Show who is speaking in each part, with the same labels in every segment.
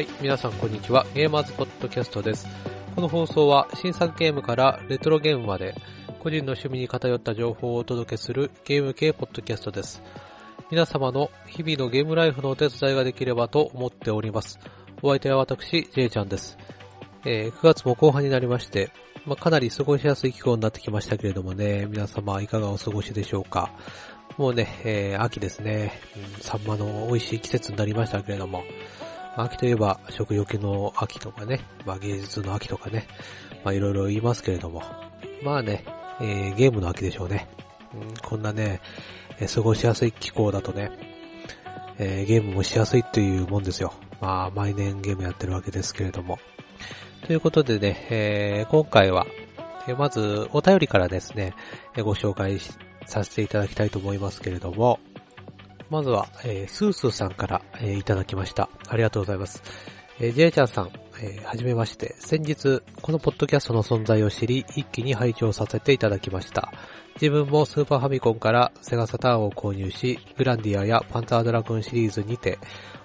Speaker 1: はい、皆さんこんにちは。ゲーマーズポッドキャストです。この放送は新作ゲームからレトロゲームまで個人の趣味に偏った情報をお届けするゲーム系ポッドキャストです。皆様の日々のゲームライフのお手伝いができればと思っております。お相手は私、ジェイちゃんです。えー9月も後半になりまして、まあ、かなり過ごしやすい気候になってきましたけれどもね、皆様いかがお過ごしでしょうか。もうね、えー秋ですね、うん、サンマの美味しい季節になりましたけれども、秋といえば食欲の秋とかね、まあ芸術の秋とかね、いろいろ言いますけれども、まあね、えーゲームの秋でしょうね。うんこんなね、えー過ごしやすい気候だとね、えーゲームもしやすいというもんですよ。まあ毎年ゲームやってるわけですけれども。ということでね、えー今回は、えーまずお便りからですね、えーご紹介させていただきたいと思いますけれども、まずは、えースースーさんから、えーいただきました。ありがとうございます。えー、ジェイちゃんさん、えーはじめまして。先日、このポッドキャストの存在を知り、一気に拝聴させていただきました。自分もスーパーファミコンからセガサターンを購入し、グランディアやパンツァードラゴンシリーズにて、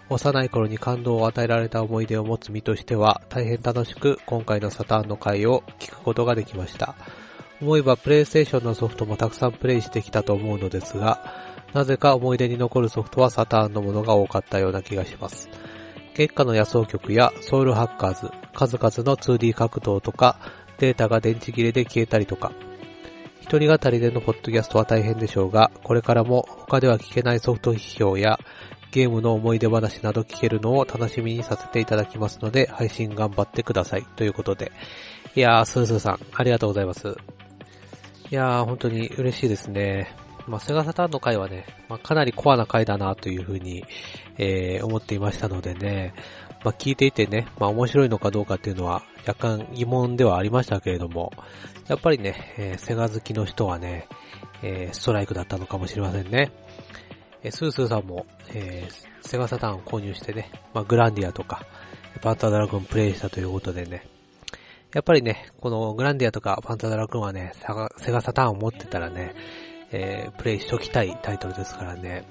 Speaker 1: 幼い頃に感動を与えられた思い出を持つ身としては、大変楽しく今回のサターンの回を聞くことができました。思えばプレイステーションのソフトもたくさんプレイしてきたと思うのですが、なぜか思い出に残るソフトはサターンのものが多かったような気がします。月下の野草曲やソウルハッカーズ、数々の 2D 格闘とか、データが電池切れで消えたりとか、一人語りでのポッドキャストは大変でしょうが、これからも他では聞けないソフト批評やゲームの思い出話など聞けるのを楽しみにさせていただきますので、配信頑張ってください。ということで。いやー、スースーさん、ありがとうございます。いやー、本当に嬉しいですね。まあ、セガサターンの回はね、まあ、かなりコアな回だなというふうに、えー、思っていましたのでね、まあ、聞いていてね、まあ、面白いのかどうかっていうのは若干疑問ではありましたけれども、やっぱりね、えーセガ好きの人はね、えーストライクだったのかもしれませんね。えースースーさんも、えーセガサターンを購入してね、まあ、グランディアとか、パンタードラゴンプレイしたということでね、やっぱりね、このグランディアとかパンタードラゴンはね、セガサターンを持ってたらね、えープレイしときたいタイトルですからね。やっ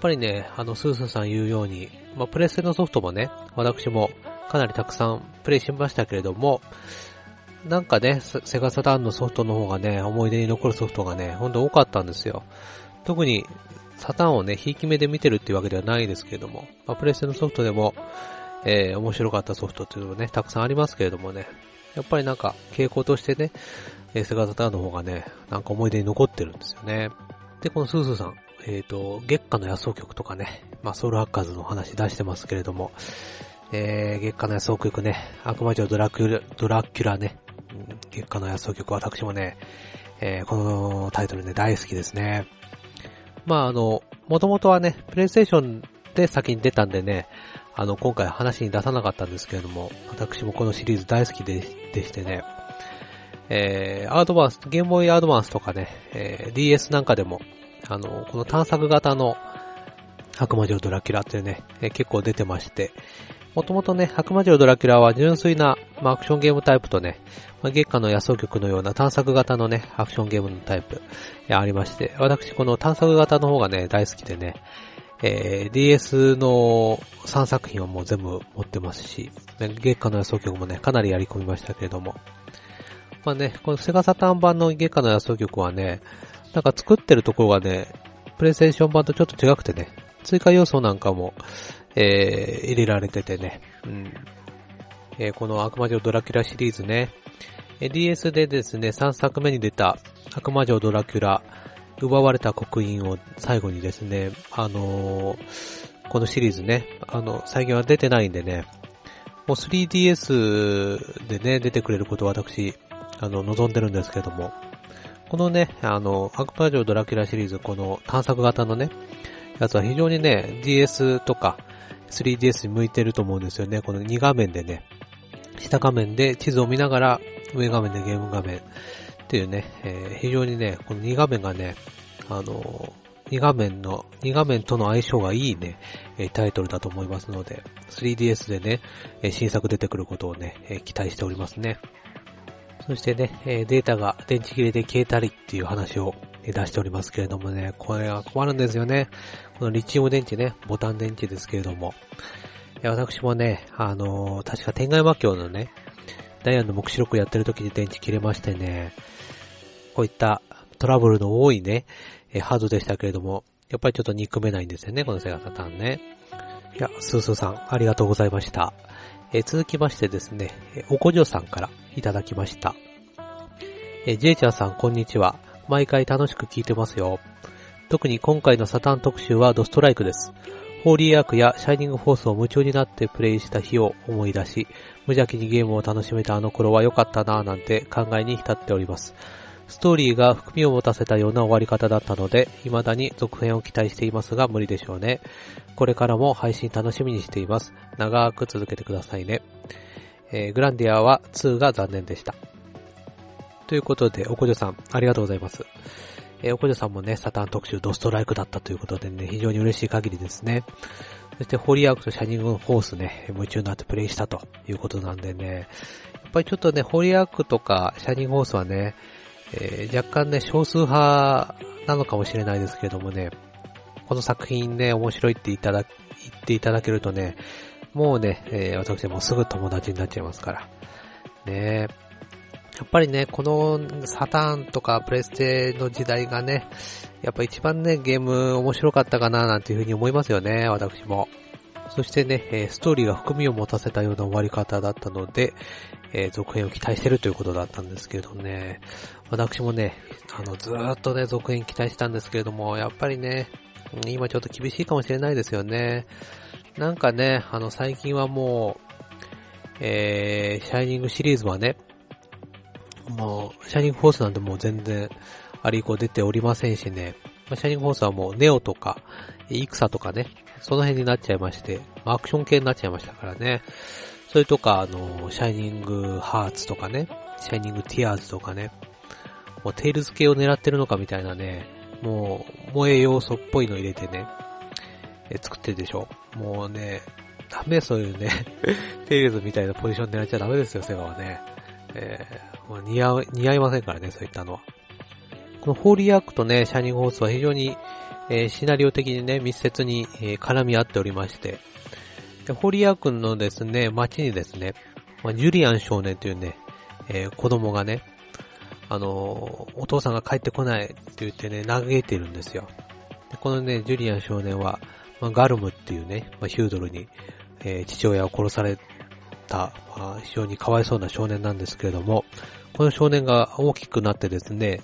Speaker 1: ぱりね、あの、スースーさん言うように、まあ、プレステのソフトもね、私もかなりたくさんプレイしましたけれども、なんかね、セガサターンのソフトの方がね、思い出に残るソフトがね、ほんと多かったんですよ。特に、サターンをね、ひいき目で見てるっていうわけではないですけれども、まあ、プレステのソフトでも、えー面白かったソフトっていうのもね、たくさんありますけれどもね、やっぱりなんか、傾向としてね、えーセガサターンの方がね、なんか思い出に残ってるんですよね。で、このスースーさん、えっ、と、月下の野草曲とかね、まあ、ソウルハッカーズの話出してますけれども、えー、月下の野草曲ね、悪魔女ドラキュラ、ドラキュラね、月下の野草曲私もね、えーこのタイトルね、大好きですね。まあ、あの、もともとはね、プレイステーションで先に出たんでね、あの、今回話に出さなかったんですけれども、私もこのシリーズ大好きででしてね、えー、アドバンス、ゲームボーイアドバンスとかね、えー DS なんかでも、あの、この探索型の悪魔女ドラキュラっていうね、えー結構出てまして、もともとね、悪魔女ドラキュラは純粋な、まあ、アクションゲームタイプとね、まあ、月下の野草曲のような探索型のね、アクションゲームのタイプ、ありまして、私この探索型の方がね、大好きでね、えー DS の3作品はもう全部持ってますし、ね月下の野草曲もね、かなりやり込みましたけれども、まあね、このセガサタン版の月下の野草曲はね、なんか作ってるところがね、プレイステーション版とちょっと違くてね、追加要素なんかも、えー入れられててね、うん。えーこの悪魔女ドラキュラシリーズね、DS でですね、3作目に出た悪魔女ドラキュラ、奪われた刻印を最後にですね、あのーこのシリーズね、あの、最近は出てないんでね、もう 3DS でね、出てくれることを私、あの、望んでるんですけども、このね、あの、悪魔女ドラキュラシリーズ、この探索型のね、やつは非常にね、DS とか 3DS に向いてると思うんですよね。この2画面でね、下画面で地図を見ながら、上画面でゲーム画面っていうね、えー非常にね、この2画面がね、あの2画面の、2画面との相性がいいね、タイトルだと思いますので、3DS でね、新作出てくることをね、期待しておりますね。そしてね、データが電池切れで消えたりっていう話を出しておりますけれどもね、これは困るんですよね。このリチウム電池ね、ボタン電池ですけれども、私もね、あのー、確か天外魔境のね、ダイヤの目視録やってる時に電池切れましてね、こういったトラブルの多いね、えハードでしたけれども、やっぱりちょっと憎めないんですよね、このセガサターンね。いや、スースーさん、ありがとうございました。え続きましてですね、おこじょさんからいただきました。えジェイちゃんさん、こんにちは。毎回楽しく聞いてますよ。特に今回のサタン特集はドストライクです。ホーリーアークやシャイニングフォースを夢中になってプレイした日を思い出し、無邪気にゲームを楽しめたあの頃は良かったなぁなんて考えに浸っております。ストーリーが含みを持たせたような終わり方だったので、未だに続編を期待していますが無理でしょうね。これからも配信楽しみにしています。長く続けてくださいね。えー、グランディアは2が残念でした。ということで、おこじょさん、ありがとうございます。えー、おこじょさんもね、サタン特集ドストライクだったということでね、非常に嬉しい限りですね。そして、ホリーアークとシャニングのフォースね、夢中になってプレイしたということなんでね、やっぱりちょっとね、ホリーアークとかシャニングフォースはね、えー、若干ね、少数派なのかもしれないですけどもね、この作品ね、面白いっていただ、言っていただけるとね、もうね、えー、私もすぐ友達になっちゃいますから。ねやっぱりね、このサターンとかプレステの時代がね、やっぱ一番ね、ゲーム面白かったかななんていうふうに思いますよね、私も。そしてね、ストーリーが含みを持たせたような終わり方だったので、続編を期待してるということだったんですけどね、私もね、あの、ずーっとね、続編期待したんですけれども、やっぱりね、今ちょっと厳しいかもしれないですよね。なんかね、あの、最近はもう、えー、シャイニングシリーズはね、もう、シャイニングフォースなんてもう全然、あれ以降出ておりませんしね、シャイニングフォースはもうネオとか、イクサとかね、その辺になっちゃいまして、アクション系になっちゃいましたからね。それとか、あの、シャイニングハーツとかね、シャイニングティアーズとかね、もうテイルズ系を狙ってるのかみたいなね、もう、萌え要素っぽいの入れてね、え作ってるでしょ。もうね、ダメそういうね、テイルズみたいなポジション狙っちゃダメですよ、セガはね。えー、もう似合う、似合いませんからね、そういったのは。このホーリーアークとね、シャニングホースは非常に、えー、シナリオ的にね、密接に、えー、絡み合っておりまして、で、ホリアー君のですね、街にですね、まあ、ジュリアン少年というね、えー、子供がね、あの、お父さんが帰ってこないって言ってね、嘆いてるんですよ。でこのね、ジュリアン少年は、まあ、ガルムっていうね、まあ、ヒュードルに、えー、父親を殺された、まあ、非常にかわいそうな少年なんですけれども、この少年が大きくなってですね、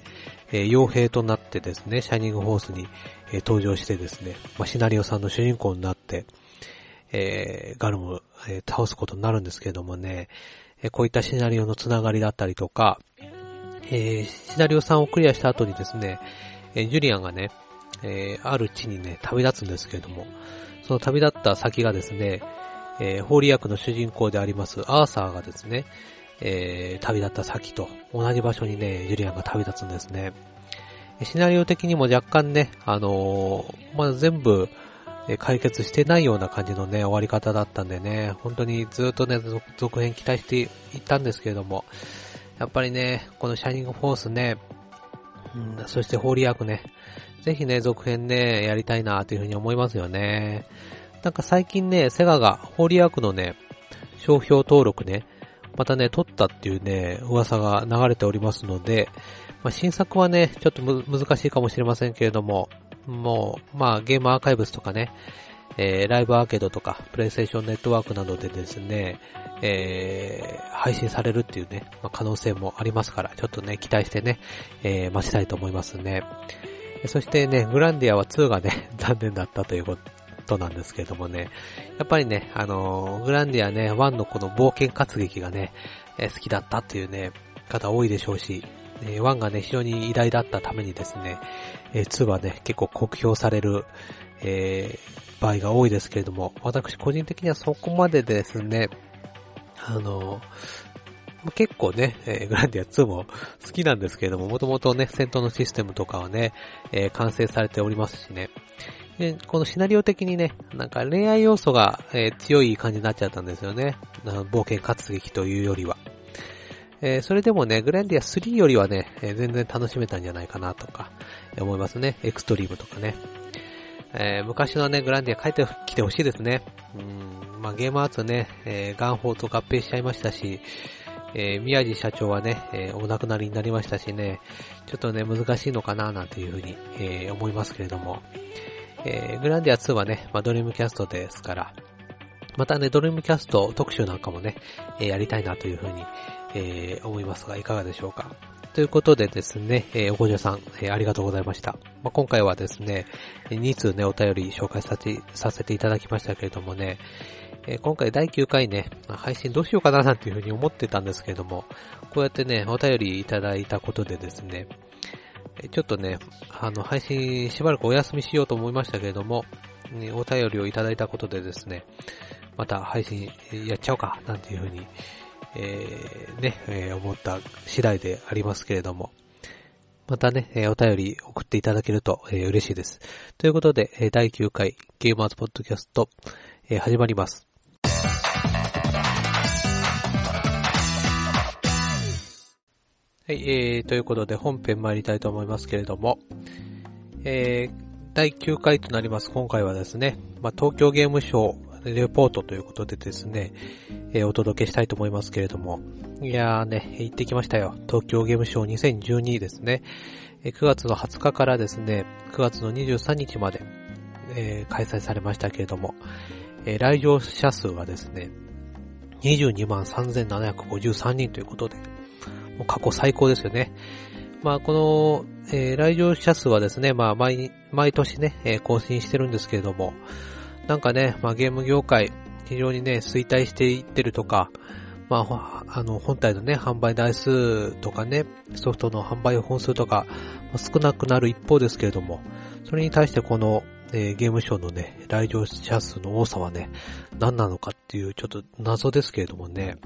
Speaker 1: えー、傭兵となってですね、シャイニングホースに、えー、登場してですね、まあ、シナリオさんの主人公になって、えー、ガルム、えー、倒すことになるんですけれどもね、えー、こういったシナリオのつながりだったりとか、えー、シナリオ3をクリアした後にですね、えー、ジュリアンがね、えー、ある地にね、旅立つんですけれども、その旅立った先がですね、えー、ホーリー役の主人公でありますアーサーがですね、えー、旅立った先と同じ場所にね、ジュリアンが旅立つんですね。シナリオ的にも若干ね、あのー、まだ全部、解決してないような感じのね、終わり方だったんでね、本当にずっとね、続編期待していったんですけれども、やっぱりね、このシャイニングフォースね、うん、そしてホーリーアークね、ぜひね、続編ね、やりたいなというふうに思いますよね。なんか最近ね、セガがホーリーアークのね、商標登録ね、またね、撮ったっていうね、噂が流れておりますので、まあ、新作はね、ちょっと難しいかもしれませんけれども、もう、まあ、ゲームアーカイブスとかね、えー、ライブアーケードとか、プレイステーションネットワークなどでですね、えー、配信されるっていうね、まあ、可能性もありますから、ちょっとね、期待してね、えー、待ちたいと思いますね。そしてね、グランディアは2がね、残念だったということなんですけれどもね、やっぱりね、あのー、グランディアね、1のこの冒険活劇がね、えー、好きだったっていうね、方多いでしょうし、えー、1がね、非常に偉大だったためにですね、えー、2はね、結構酷評される、え、場合が多いですけれども、私個人的にはそこまでですね、あの、結構ね、えー、グランディア2も好きなんですけれども、もともとね、戦闘のシステムとかはね、えー、完成されておりますしね。で、このシナリオ的にね、なんか恋愛要素が、えー、強い感じになっちゃったんですよね。冒険活劇というよりは。えー、それでもね、グランディア3よりはね、えー、全然楽しめたんじゃないかなとか、思いますね。エクストリームとかね。えー、昔のね、グランディア帰ってきてほしいですね。うん、まあ、ゲームアーツね、えー、ガンホーと合併しちゃいましたし、えー、宮地社長はね、えー、お亡くなりになりましたしね、ちょっとね、難しいのかななんていうふうに、えー、思いますけれども、えー、グランディア2はね、まあ、ドリームキャストですから、またね、ドリームキャスト特集なんかもね、えー、やりたいなというふうに、えー、思いますが、いかがでしょうか？ということでですね、えー、おこじょさん、えー、ありがとうございました。まあ、今回はですね、2通ね、お便り紹介させて、させていただきましたけれどもね、えー、今回第9回ね、配信どうしようかななんていうふうに思ってたんですけれども、こうやってね、お便りいただいたことでですね、ちょっとね、あの、配信しばらくお休みしようと思いましたけれども、ね、お便りをいただいたことでですね、また配信やっちゃおうか、なんていうふうに、えー、ね、えー、思った次第でありますけれども、またね、えー、お便り送っていただけると、えー、嬉しいです。ということで、えー、第9回ゲーマーズポッドキャスト、えー、始まります。はい、えー、ということで本編参りたいと思いますけれども、えー、第9回となります今回はですね、まあ、東京ゲームショーレポートということでですね、えー、お届けしたいと思いますけれども。いやーね、行ってきましたよ。東京ゲームショー2012ですね。9月の20日からですね、9月の23日まで、えー、開催されましたけれども、えー、来場者数はですね、22万3753人ということで、もう過去最高ですよね。まあ、この、えー、来場者数はですね、まあ、毎、毎年ね、えー、更新してるんですけれども、なんかね、まあゲーム業界、非常にね、衰退していってるとか、まあ、あの、本体のね、販売台数とかね、ソフトの販売本数とか、まあ、少なくなる一方ですけれども、それに対してこの、えー、ゲームショーのね、来場者数の多さはね、何なのかっていうちょっと謎ですけれどもね、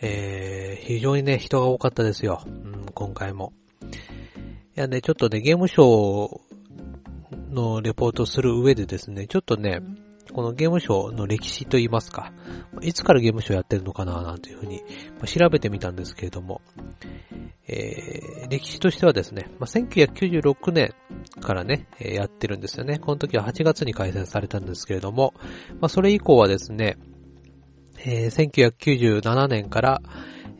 Speaker 1: えー、非常にね、人が多かったですよ。うん、今回も。いやね、ちょっとね、ゲームショーのレポートする上でですね、ちょっとね、このゲームショーの歴史といいますか、いつからゲームショーやってるのかななんていうふうに調べてみたんですけれども、えー、歴史としてはですね、まあ、1996年からね、え、やってるんですよね。この時は8月に開催されたんですけれども、まあ、それ以降はですね、えー、1997年から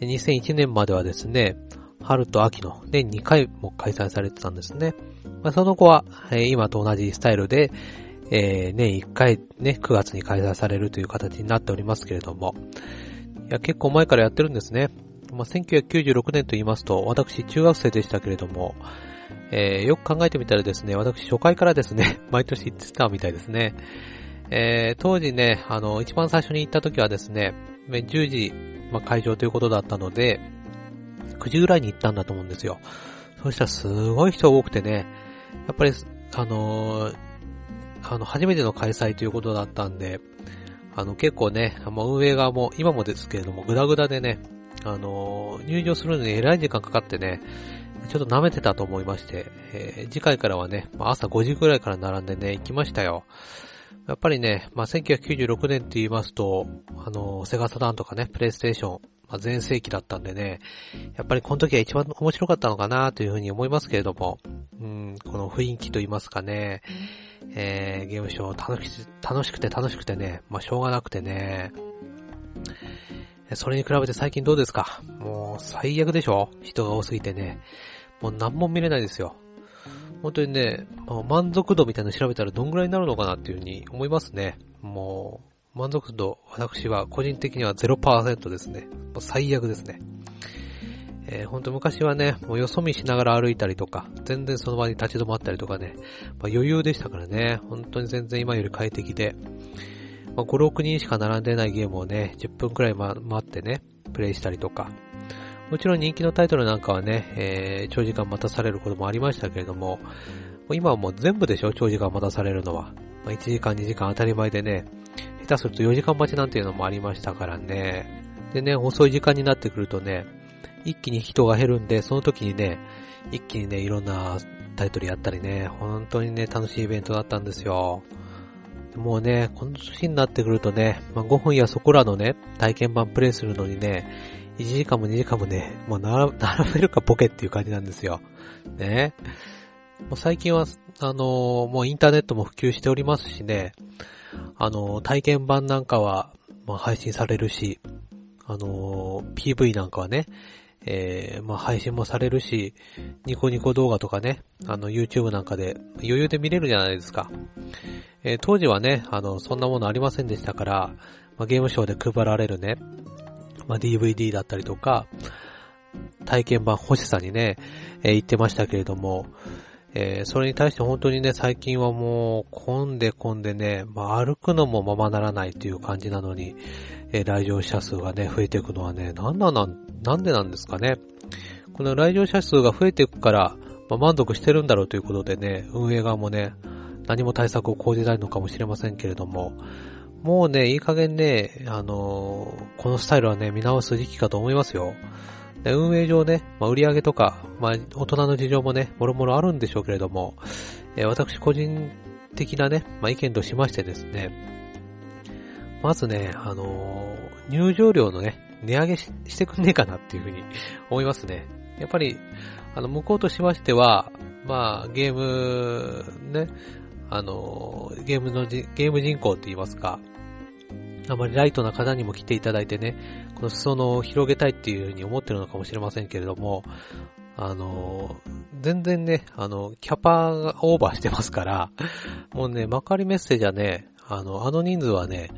Speaker 1: 2001年まではですね、春と秋の年2回も開催されてたんですね。まあ、その後は、えー、今と同じスタイルで、えー、年1回ね、9月に開催されるという形になっておりますけれども、いや、結構前からやってるんですね。まあ、1996年と言いますと、私中学生でしたけれども、えー、よく考えてみたらですね、私初回からですね、毎年行ってたみたいですね。えー、当時ね、あの、一番最初に行った時はですね、10時、まあ、会場ということだったので、9時ぐらいに行ったんだと思うんですよ。そしたらすごい人多くてね、やっぱり、あのー、あの、初めての開催ということだったんで、あの、結構ね、もう運営側も、今もですけれども、ぐだぐだでね、あのー、入場するのにえらい時間かかってね、ちょっと舐めてたと思いまして、えー、次回からはね、朝5時ぐらいから並んでね、行きましたよ。やっぱりね、まあ、1996年って言いますと、あのー、セガサダンとかね、プレイステーション、まあ、前世紀だったんでね、やっぱりこの時は一番面白かったのかなというふうに思いますけれども、うん、この雰囲気と言いますかね、えー、ゲームショー楽し楽しくて楽しくてね、まあ、しょうがなくてね、それに比べて最近どうですか？もう最悪でしょ？人が多すぎてね。もう何も見れないですよ。本当にね、満足度みたいなの調べたらどんぐらいになるのかなっていうふうに思いますね。もう、満足度、私は個人的には0%ですね。もう最悪ですね。えー、ほんと昔はね、もうよそ見しながら歩いたりとか、全然その場に立ち止まったりとかね、まあ、余裕でしたからね、本当に全然今より快適で、まあ、5、6人しか並んでないゲームをね、10分くらい、ま、待ってね、プレイしたりとか、もちろん人気のタイトルなんかはね、えー、長時間待たされることもありましたけれども、今はもう全部でしょ長時間待たされるのは。まあ、1時間2時間当たり前でね、下手すると4時間待ちなんていうのもありましたからね。でね、遅い時間になってくるとね、一気に人が減るんで、その時にね、一気にね、いろんなタイトルやったりね、本当にね、楽しいイベントだったんですよ。もうね、この年になってくるとね、まあ、5分やそこらのね、体験版プレイするのにね、1時間も2時間もね、もう並べるかボケっていう感じなんですよ。ね。もう最近は、あのー、もうインターネットも普及しておりますしね、あの、体験版なんかは、まあ、配信されるし、あの、PV なんかはね、えー、まあ、配信もされるし、ニコニコ動画とかね、あの、YouTube なんかで余裕で見れるじゃないですか。えー、当時はね、あの、そんなものありませんでしたから、まあ、ゲームショーで配られるね、まあ、DVD だったりとか、体験版欲しさにね、えー、言ってましたけれども、えー、それに対して本当にね、最近はもう、混んで混んでね、まあ、歩くのもままならないっていう感じなのに、えー、来場者数がね、増えていくのはね、なんなん、なんでなんですかね。この来場者数が増えていくから、まあ、満足してるんだろうということでね、運営側もね、何も対策を講じないのかもしれませんけれども、もうね、いい加減ね、あのー、このスタイルはね、見直す時期かと思いますよ。で運営上ね、まあ、売り上げとか、まあ、大人の事情もね、もろもろあるんでしょうけれども、えー、私個人的なね、まあ、意見としましてですね、まずね、あのー、入場料のね、値上げしてくんねえかなっていうふうに 思いますね。やっぱり、あの、向こうとしましては、まあ、ゲーム、ね、あのー、ゲームのゲーム人口って言いますか、あまりライトな方にも来ていただいてね、この裾野を広げたいっていうふうに思ってるのかもしれませんけれども、あの、全然ね、あの、キャパがオーバーしてますから、もうね、幕張メッセじゃね、あの、あの人数はね、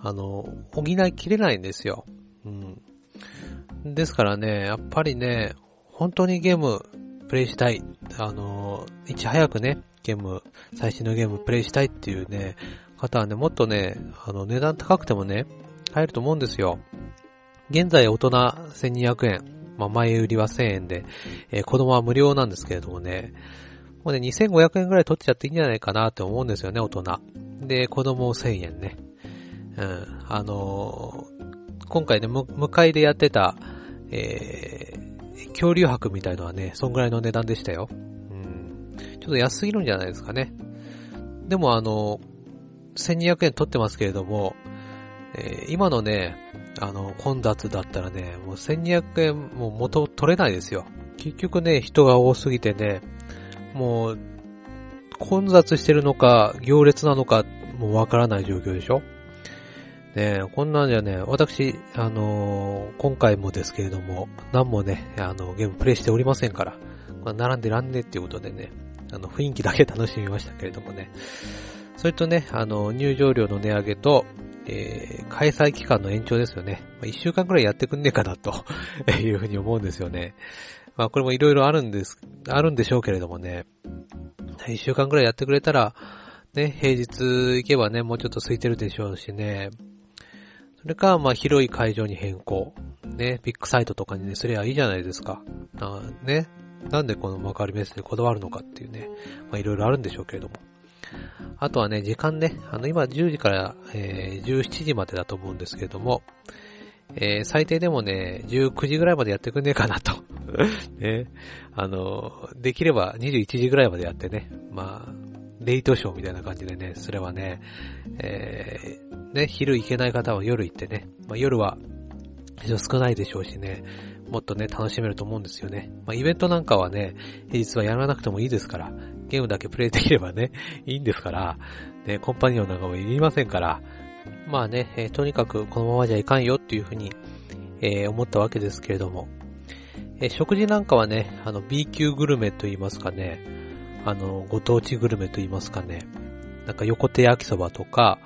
Speaker 1: あの、補いきれないんですよ。うん。ですからね、やっぱりね、本当にゲームプレイしたい。あの、いち早くね、ゲーム、最新のゲームプレイしたいっていうね、方はね、もっとね、あの、値段高くてもね、買えると思うんですよ。現在大人1200円、まあ、前売りは1000円で、えー、子供は無料なんですけれどもね、もうね、2500円ぐらい取っちゃっていいんじゃないかなって思うんですよね、大人。で、子供1000円ね。うん、あのー、今回ね、向かいでやってた、えー、恐竜博みたいのはね、そんぐらいの値段でしたよ。うん。ちょっと安すぎるんじゃないですかね。でもあのー、1200円取ってますけれども、えー、今のね、あの、混雑だったらね、もう1200円も元取れないですよ。結局ね、人が多すぎてね、もう、混雑してるのか、行列なのか、もうわからない状況でしょねこんなんじゃね、私、あのー、今回もですけれども、何もね、あの、ゲームプレイしておりませんから、並んでらんねっていうことでね、あの、雰囲気だけ楽しみましたけれどもね、それとね、あの、入場料の値上げと、えー、開催期間の延長ですよね。まあ、一週間くらいやってくんねえかな、と いうふうに思うんですよね。まあ、これもいろいろあるんです、あるんでしょうけれどもね。一週間くらいやってくれたら、ね、平日行けばね、もうちょっと空いてるでしょうしね。それか、まあ、広い会場に変更。ね、ビッグサイトとかにね、すればいいじゃないですか。あね。なんでこの幕張メッセにこだわるのかっていうね。まあ、いろいろあるんでしょうけれども。あとはね、時間ね、あの、今10時から、えー、17時までだと思うんですけれども、えー、最低でもね、19時ぐらいまでやってくんねえかなと。ね。あの、できれば21時ぐらいまでやってね、まあ、レイトショーみたいな感じでね、すればね、えー、ね、昼行けない方は夜行ってね、まあ、夜は少ないでしょうしね、もっとね、楽しめると思うんですよね。まあ、イベントなんかはね、平日はやらなくてもいいですから、ゲームだけプレイできればね、いいんですから、ね、コンパニオンなんかもいりませんから、まあね、えー、とにかくこのままじゃいかんよっていうふうに、えー、思ったわけですけれども、えー、食事なんかはね、あの B 級グルメと言いますかね、あの、ご当地グルメと言いますかね、なんか横手焼きそばとか、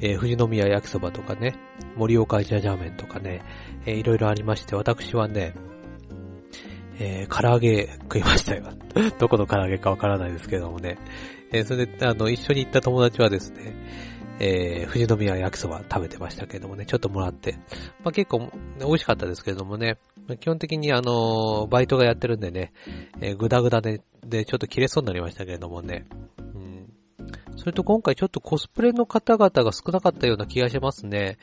Speaker 1: えー、富士宮焼きそばとかね、盛岡ジャジャーメンとかね、えー、いろいろありまして、私はね、えー、唐揚げ食いましたよ。どこの唐揚げかわからないですけどもね。えー、それで、あの、一緒に行った友達はですね、えー、富士宮焼きそば食べてましたけどもね、ちょっともらって。まあ、結構、美味しかったですけどもね、基本的にあのバイトがやってるんでね、えー、ぐだぐだで、で、ちょっと切れそうになりましたけれどもね、それと今回ちょっとコスプレの方々が少なかったような気がしますね。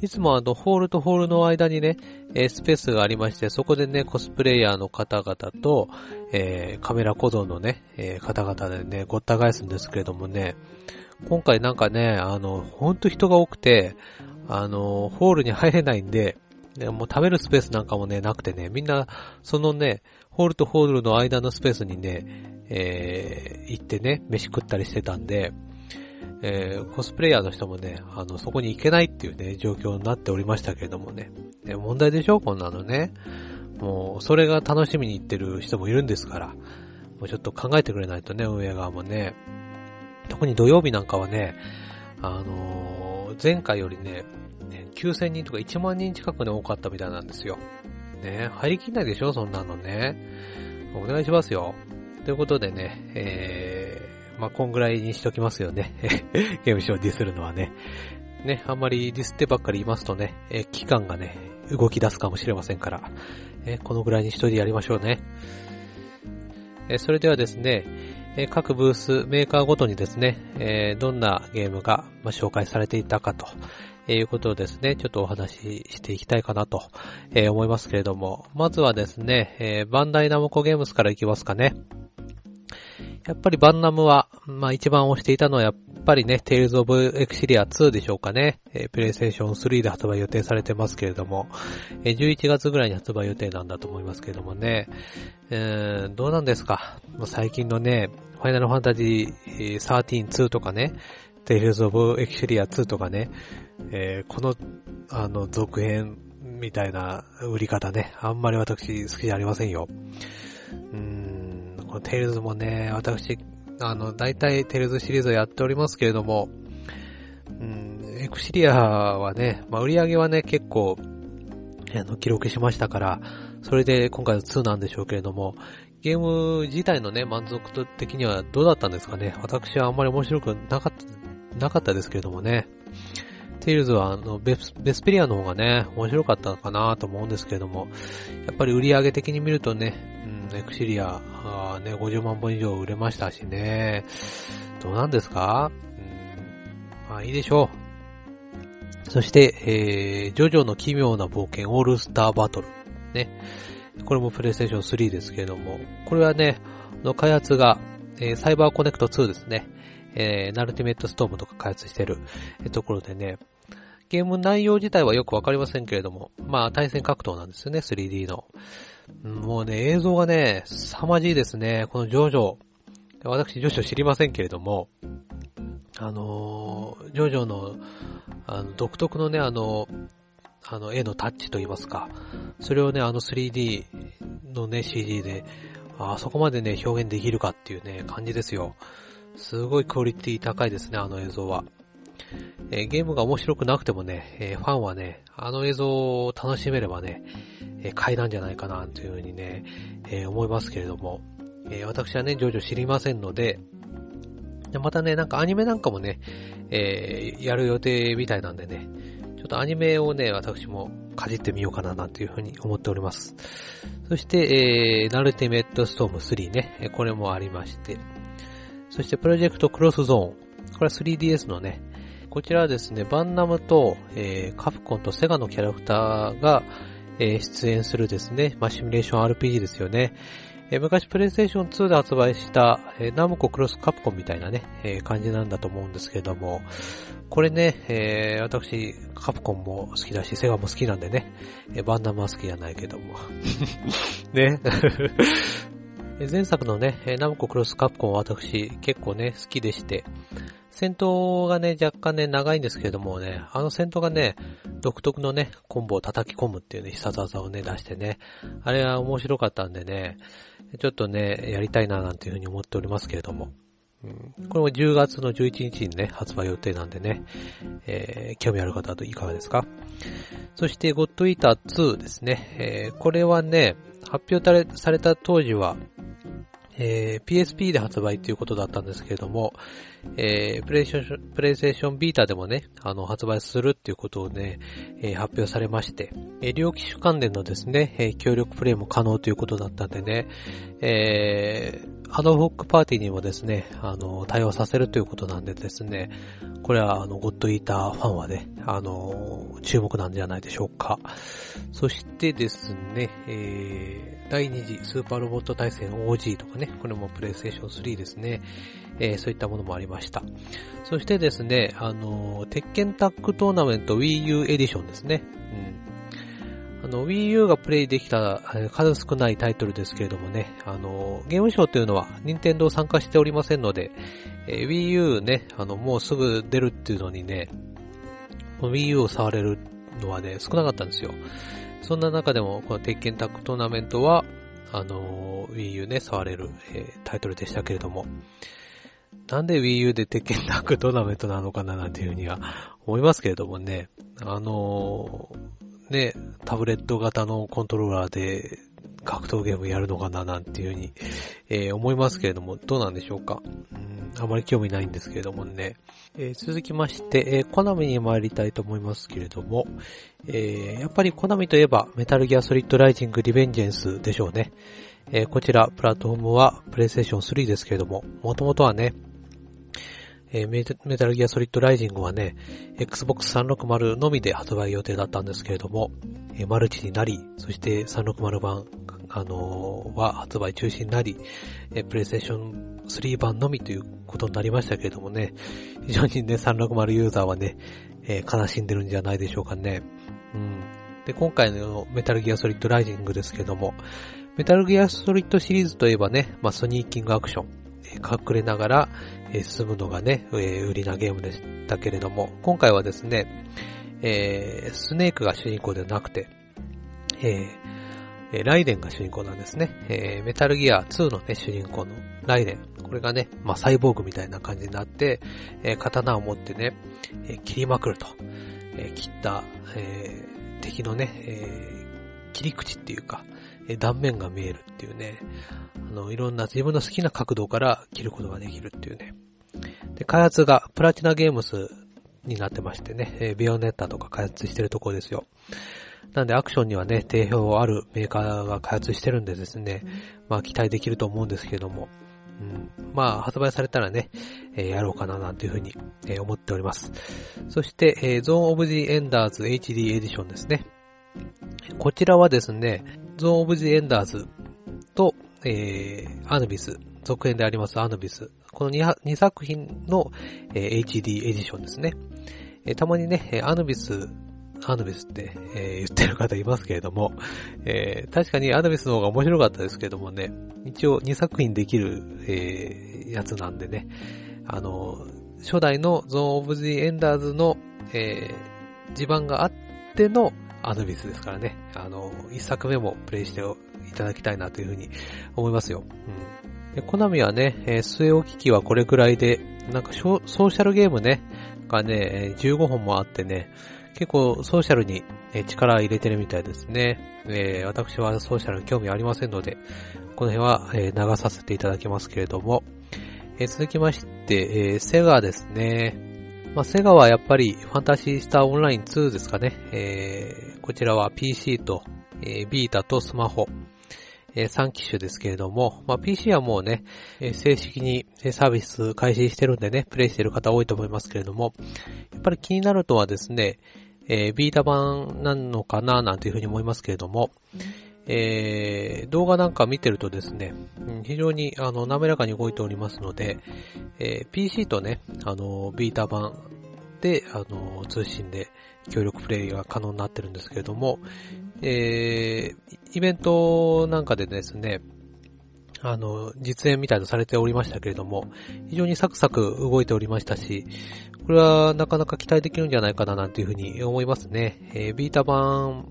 Speaker 1: いつもあの、ホールとホールの間にね、えスペースがありまして、そこでね、コスプレイヤーの方々と、えー、カメラ小僧のね、えー、方々でね、ごった返すんですけれどもね、今回なんかね、あの、ほんと人が多くて、あの、ホールに入れないん、でもう食べるスペースなんかもね、なくてね、みんな、そのね、ホールとホールの間のスペースにね、えー、行ってね、飯食ったりしてたんで、えー、コスプレイヤーの人もね、あの、そこに行けないっていうね、状況になっておりましたけれどもね。え問題でしょ？こんなのね。もう、それが楽しみに行ってる人もいるんですから、もうちょっと考えてくれないとね、運営側もね。特に土曜日なんかはね、あのー、前回よりね、9000人とか1万人近くね、多かったみたいなんですよ。ね、入りきんないでしょそんなのね。お願いしますよ。ということでね、えー、まあ、こんぐらいにしときますよね。ゲームショーディスるのはね。ね、あんまりディスってばっかり言いますとね、えー、期間がね、動き出すかもしれませんから、えー、このぐらいにしといてやりましょうね。えー、それではですね、え各ブース、メーカーごとにですね、えどんなゲームが、ま紹介されていたかということをですね、ちょっとお話ししていきたいかなと、え思いますけれども、まずはですね、えバンダイナムコゲームスからいきますかね。やっぱりバンナムは、まあ一番推していたのはやっぱりね、テイルズ・オブ・エクシリア2でしょうかね。えー、プレイステーション3で発売予定されてますけれども、えー、11月ぐらいに発売予定なんだと思いますけれどもね。えー、どうなんですか？最近のね、ファイナルファンタジー13-2とかね、テイルズ・オブ・エクシリア2とかね、えー、この、あの、続編みたいな売り方ね、あんまり私好きじゃありませんよ。うーん、このテイルズもね、私、あの、大体テイルズシリーズをやっておりますけれども、うん、エクシリアはね、まあ、売り上げはね、結構、あの、記録しましたから、それで今回の2なんでしょうけれども、ゲーム自体のね、満足度的にはどうだったんですかね私はあんまり面白くなかった、なかったですけれどもね。テイルズはあのベス、ベスペリアの方がね、面白かったのかなと思うんですけれども、やっぱり売り上げ的に見るとね、うん、エクシリア、あね、50万本以上売れましたしね、どうなんですか？うん、まあいいでしょう。そして、えー、ジョジョの奇妙な冒険オールスターバトル。ね。これもプレイステーション3ですけれども、これはね、の開発が、えー、サイバーコネクト2ですね。えー、ナルティメットストームとか開発してる、ところでね、ゲーム内容自体はよくわかりませんけれども、まあ対戦格闘なんですよね、3D の。もうね、映像がね、凄まじいですね。このジョジョ。私、ジョジョ知りませんけれども、あのー、ジョジョの、あの、独特のね、あの、あの、絵のタッチといいますか、それをね、あの 3D のね、CG で、あそこまでね、表現できるかっていうね、感じですよ。すごいクオリティ高いですね、あの映像は。えー、ゲームが面白くなくてもね、えー、ファンはね、あの映像を楽しめればね、えー、買いなんじゃないかなというふうにね、え思いますけれども、え私はね、ジョジョ知りませんので、でまたね、なんかアニメなんかもね、えやる予定みたいなんでね、ちょっとアニメをね、私もかじってみようかななんていうふうに思っております。そして、えー、ナルティメットストーム3ね、これもありまして、そしてプロジェクトクロスゾーン。これは 3DS のね、こちらはですね、バンナムと、えー、カプコンとセガのキャラクターが、えー、出演するですね、まあ、シミュレーション RPG ですよね。えー、昔プレイステーション2で発売した、え、ナムコクロスカプコンみたいなね、え、感じなんだと思うんですけども、これね、え、私、カプコンも好きだし、セガも好きなんでね、え、バンダムは好きじゃないけども。ね。前作のね、ナムコクロスカプコンは私結構ね、好きでして、戦闘がね、若干ね、長いんですけれどもね、あの戦闘がね、独特のね、コンボを叩き込むっていうね、必殺技をね、出してね、あれは面白かったんでね、ちょっとね、やりたいななんていうふうに思っておりますけれども。うん、これも10月の11日にね、発売予定なんでね、えー、興味ある方はいかがですか？そして、ゴッドイーター2ですね。えー、これはね、発表された当時は、えー、PSP で発売ということだったんですけれども、えー、プレイステーション、プレイステーションビータでもね、あの、発売するっていうことをね、えー、発表されまして、えー、両機種関連のですね、え、協力プレイも可能ということだったんでね、えー、ハドホックパーティーにもですね、あの、対応させるということなんでですね、これは、あの、ゴッドイーターファンはね、あの、注目なんじゃないでしょうか。そしてですね、えー、第2次スーパーロボット対戦 OG とかね、これもプレイステーション3ですね。えー、そういったものもありました。そしてですね、あの、鉄拳タッグトーナメント Wii U エディションですね。うん。あの、Wii U がプレイできた数少ないタイトルですけれどもね、あの、ゲームショーというのは任天堂参加しておりませんので、え、Wii U ね、あの、もうすぐ出るっていうのにね、Wii U を触れるのはね、少なかったんですよ。そんな中でも、この鉄拳タッグトーナメントは、あの、Wii U ね、触れる、えー、タイトルでしたけれども、なんで Wii U で鉄拳タックトーナメントなのかななんていうふうには思いますけれどもね、あのーね、タブレット型のコントローラーで格闘ゲームやるのかななんていうふうに、えー、思いますけれども、どうなんでしょうか。うんあまり興味ないんですけれどもね。えー、続きまして、えー、コナミに参りたいと思いますけれども、えー、やっぱりコナミといえば、メタルギアソリッドライジングリベンジェンスでしょうね。えー、こちら、プラットフォームは、プレイステーション3ですけれども、もともとはね、えー、メタルギアソリッドライジングはね、Xbox 360のみで発売予定だったんですけれども、えー、マルチになり、そして360版、あのー、は発売中止になり、えー、プレイステーション3版のみということになりましたけれどもね、非常にね、360ユーザーはね、えー、悲しんでるんじゃないでしょうかね。うん。で、今回のメタルギアソリッドライジングですけども、メタルギアソリッドシリーズといえばね、まあ、ソニーキングアクション、えー、隠れながら、えー、進むのがね、えー、売りなゲームでしたけれども、今回はですね、えー、スネークが主人公ではなくて、えー、ライデンが主人公なんですね。えー、メタルギア2のね、主人公のライデン。これがね、まあ、サイボーグみたいな感じになって、えー、刀を持ってね、えー、切りまくると。えー、切った、えー、敵のね、えー、切り口っていうか、断面が見えるっていうね、あの、いろんな自分の好きな角度から切ることができるっていうね。で、開発がプラチナゲームスになってましてね、え、ビオネッタとか開発してるところですよ。なんでアクションにはね、定評あるメーカーが開発してるんでですね、まあ期待できると思うんですけども、うん、まあ発売されたらね、えー、やろうかななんていうふうに、えー、思っております。そして、えー、ゾーンオブジエンダーズ HD エディションですね。こちらはですね、ゾーンオブジエンダーズと、えー、アヌビス、続編でありますアヌビス。この 2, 2作品の、えー、HD エディションですね。えー、たまにね、アヌビス、アヌビスって、えー、言ってる方いますけれども、えー、確かにアヌビスの方が面白かったですけどもね、一応2作品できる、えー、やつなんでね、あの、初代のゾーンオブジエンダーズの、えー、地盤があってのアヌビスですからね、あの、1作目もプレイしていただきたいなというふうに思いますよ。うん。で、コナミはね、えー、据え置き機はこれくらいで、なんかソーシャルゲームね、がね、15本もあってね、結構ソーシャルに力入れてるみたいですね。えー、私はソーシャルに興味ありませんので、この辺は、流させていただきますけれども、えー、続きまして、えー、セガですね。まあ、セガはやっぱりファンタジースターオンライン2ですかね。え、こちらは PC と、えー、ビータとスマホ、えー、3機種ですけれども、まあ、PC はもうね、えー、正式にサービス開始してるんでね、プレイしてる方多いと思いますけれども、やっぱり気になるとはですね、えー、ビータ版なのかななんていうふうに思いますけれども、えー、動画なんか見てるとですね、非常にあの滑らかに動いておりますので、えー、PC とね、あの、ビータ版で、あの、通信で協力プレイが可能になってるんですけれども、えー、イベントなんかでですね、あの、実演みたいとされておりましたけれども、非常にサクサク動いておりましたし、これはなかなか期待できるんじゃないかななんていうふうに思いますね。えー、ビータ版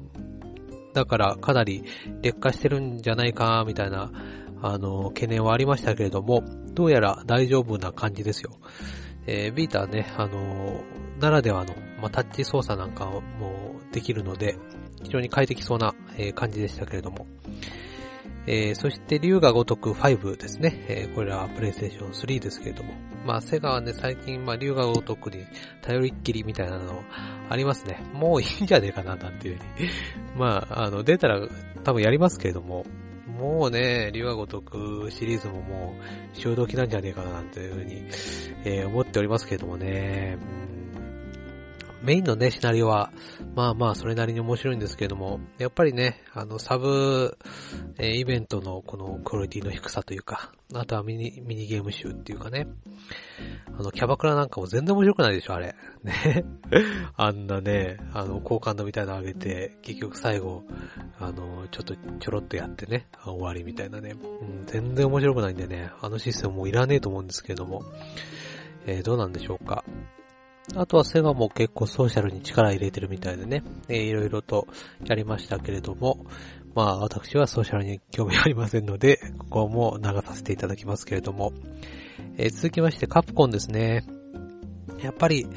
Speaker 1: だからかなり劣化してるんじゃないかみたいな、あの、懸念はありましたけれども、どうやら大丈夫な感じですよ。えー、ビーターね、あの、ならではの、まあ、タッチ操作なんかもできるので、非常に快適そうな、えー、感じでしたけれども。えー、そして、竜が如く5ですね。えー、これはプレイステーション3ですけれども。まあ、セガはね、最近、まあ、竜が如くに頼りっきりみたいなのありますね。もういいんじゃねえかな、なんていうふうに。まあ、あの、出たら多分やりますけれども、もうね、竜が如くシリーズももう、潮時なんじゃねえかな、なんていうふうに、えー、思っておりますけれどもね。メインのね、シナリオは、まあまあ、それなりに面白いんですけれども、やっぱりね、あの、サブ、えー、イベントのこのクオリティの低さというか、あとはミニ、ミニゲーム集っていうかね、あの、キャバクラなんかも全然面白くないでしょ、あれ。ね。あんなね、あの、好感度みたいなの上げて、結局最後、あの、ちょっとちょろっとやってね、終わりみたいなね、うん、全然面白くないんでね、あのシステムもういらねえと思うんですけれども、えー、どうなんでしょうか。あとはセガも結構ソーシャルに力入れてるみたいでね、えー、いろいろとやりましたけれども、まあ私はソーシャルに興味ありませんので、ここも流させていただきますけれども、えー、続きましてカプコンですね。やっぱり、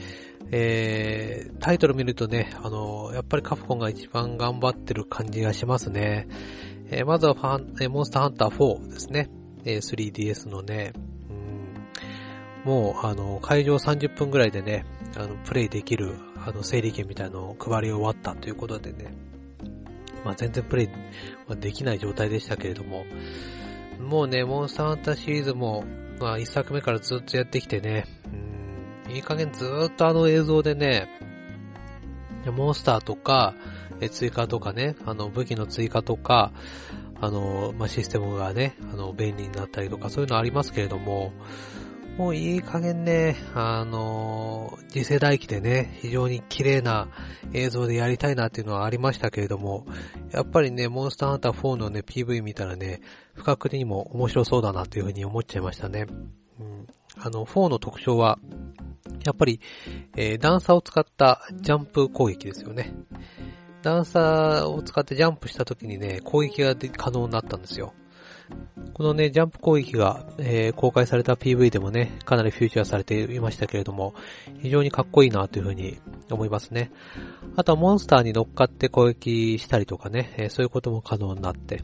Speaker 1: えー、タイトル見るとね、あの、やっぱりカプコンが一番頑張ってる感じがしますね。えー、まずはファン、え、モンスターハンター4ですね。えー、3DS のね、もう、あの、会場30分ぐらいでね、あの、プレイできる、あの、整理券みたいのを配り終わったということでね、まあ、全然プレイはできない状態でしたけれども、もうね、モンスターハンターシリーズも、まあ、一作目からずっとやってきてね、うん、いい加減ずっとあの映像でね、モンスターとか、え追加とかね、あの武器の追加とか、あの、まあ、システムがね、あの、便利になったりとか、そういうのありますけれども、もういい加減ね、あの、次世代機でね、非常に綺麗な映像でやりたいなっていうのはありましたけれども、やっぱりね、モンスターハンター4のね、PV 見たらね、不覚にも面白そうだなというふうに思っちゃいましたね。うん、あの、4の特徴は、やっぱり、えー、段差を使ったジャンプ攻撃ですよね。段差を使ってジャンプした時にね、攻撃が可能になったんですよ。このね、ジャンプ攻撃が、えー、公開された PV でもね、かなりフューチャーされていましたけれども、非常にかっこいいなというふうに思いますね。あとはモンスターに乗っかって攻撃したりとかね、えー、そういうことも可能になって、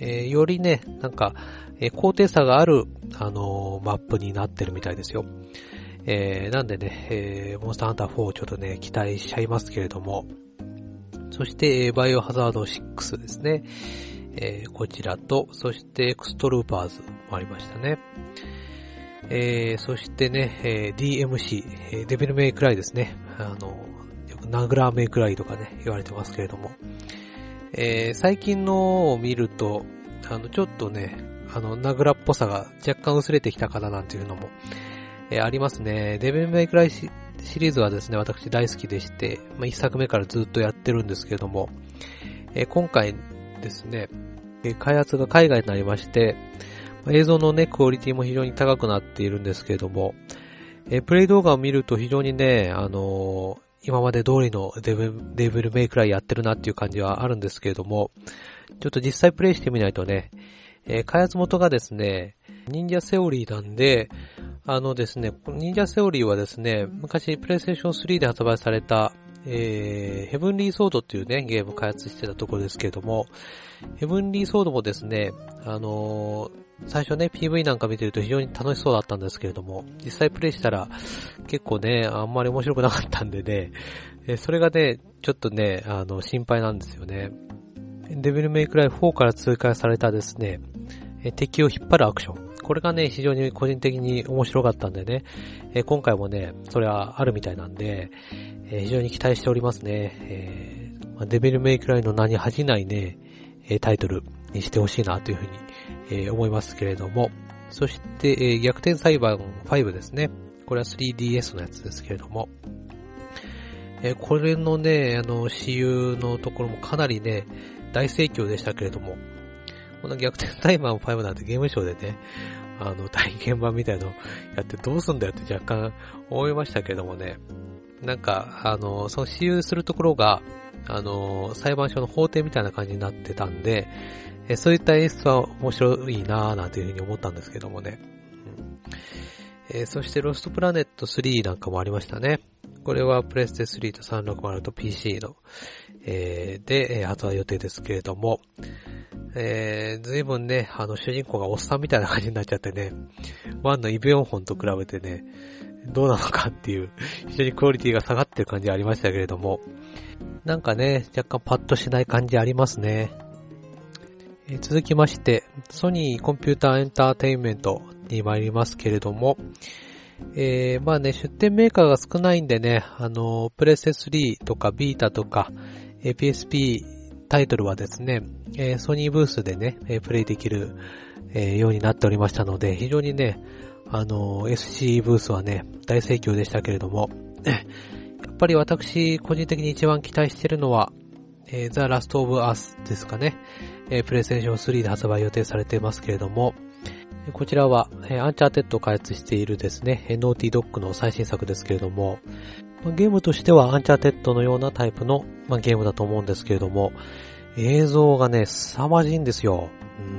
Speaker 1: えー、よりね、なんか、え高低差がある、あのマップになってるみたいですよ。えなんでね、えモンスターハンター4をちょっとね、期待しちゃいますけれども、そして、バイオハザード6ですね。えー、こちらと、そしてエクストルーパーズもありましたね。えー、そしてね、えー、DMC、えー、デビルメイクライですね。あの、よくナグラーメイクライとかね、言われてますけれども。えー、最近のを見ると、あの、ちょっとね、あの、名倉っぽさが若干薄れてきたかななんていうのも、えー、ありますね。デビルメイクライシリーズはですね、私大好きでして、まあ、一作目からずっとやってるんですけれども、えー、今回ですね、開発が海外になりまして、映像のね、クオリティも非常に高くなっているんですけれども、えプレイ動画を見ると非常にね、あの、今まで通りのデビルメイクライやってるなっていう感じはあるんですけれども、ちょっと実際プレイしてみないとね、え、開発元がですね、忍者セオリーなんで、あのですね、忍者セオリーはですね、昔プレイステーション3で発売されたえー、ヘブンリーソードっていうね、ゲーム開発してたところですけれども、ヘブンリーソードもですね、あのー、最初ね、PV なんか見てると非常に楽しそうだったんですけれども、実際プレイしたら結構ね、あんまり面白くなかったんでね、え、それがね、ちょっとね、あの、心配なんですよね。デビルメイクライ4から追加されたですね、敵を引っ張るアクション。これがね、非常に個人的に面白かったんでね、え今回もね、それはあるみたいなんで、え非常に期待しておりますね。えー、デビルメイクライの名に恥じないね、えタイトルにしてほしいなというふうに、え思いますけれども、そして、え逆転裁判5ですね。これは 3DS のやつですけれども、えこれのね、あの、私有のところもかなりね、大盛況でしたけれども、この逆転裁判5なんてゲームショーでね、あの、体験版みたいのやってどうすんだよって若干思いましたけれどもね、なんか、あの、その私有するところが、あの、裁判所の法廷みたいな感じになってたんで、えそういった演出は面白いなぁなんていうふうに思ったんですけどもね。うん。え、そしてロストプラネット3なんかもありましたね。これはプレステ3と360と PC の、えー、で、え発売予定ですけれども、えー、随分ね、あの主人公がおっさんみたいな感じになっちゃってね、1のイベオン本と比べてね、どうなのかっていう、非常にクオリティが下がってる感じありましたけれども、なんかね、若干パッとしない感じありますね。えー、続きまして、ソニーコンピューターエンターテインメントに参りますけれども、えー、まあね、出店メーカーが少ないんでね、あの、プレステ3とかビータとか、えー、PSP タイトルはですね、えー、ソニーブースでね、えプレイできる、えようになっておりましたので、非常にね、あの、SC ブースはね、大盛況でしたけれども、やっぱり私、個人的に一番期待しているのは、えー、The Last of Us ですかね。えー、プレイステーション3で発売予定されていますけれども、こちらは、えー、アンチャーテッドを開発しているですね、ノーティードッグの最新作ですけれども、ま、ゲームとしてはアンチャーテッドのようなタイプの、ま、ゲームだと思うんですけれども、映像がね、凄まじいんですよ。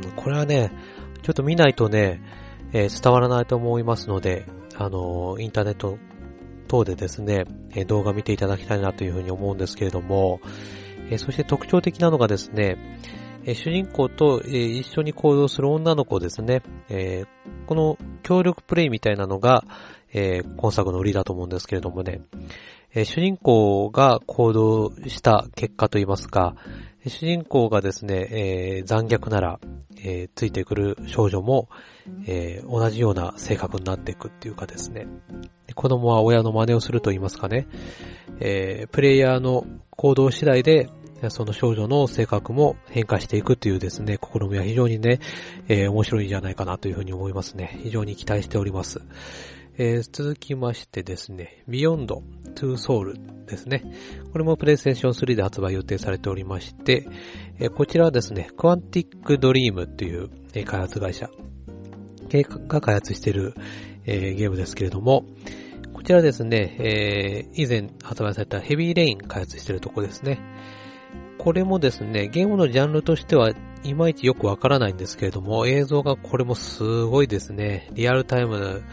Speaker 1: うん、これはね、ちょっと見ないとね、えー、伝わらないと思いますので、あのー、インターネット等でですね、え動画見ていただきたいなというふうに思うんですけれども、えそして特徴的なのがですね、え主人公と、え一緒に行動する女の子ですね、えこの協力プレイみたいなのが、え今作の売りだと思うんですけれどもね、え主人公が行動した結果といいますか、主人公がですね、え残虐なら、えついてくる少女も、え同じような性格になっていくっていうかですね、子供は親の真似をすると言いますかね、えプレイヤーの行動次第で、その少女の性格も変化していくというですね、試みは非常にね、え、面白いんじゃないかなというふうに思いますね。非常に期待しております。えー、続きましてですね、Beyond to Soul ですね。これも PlayStation 3で発売予定されておりまして、えー、こちらはですね、Quantic Dream という、えー、開発会社が開発している、えー、ゲームですけれども、こちらですね、えー、以前発売されたヘビーレイン開発しているとこですね。これもですね、ゲームのジャンルとしてはいまいちよくわからないんですけれども、映像がこれもすごいですね。リアルタイム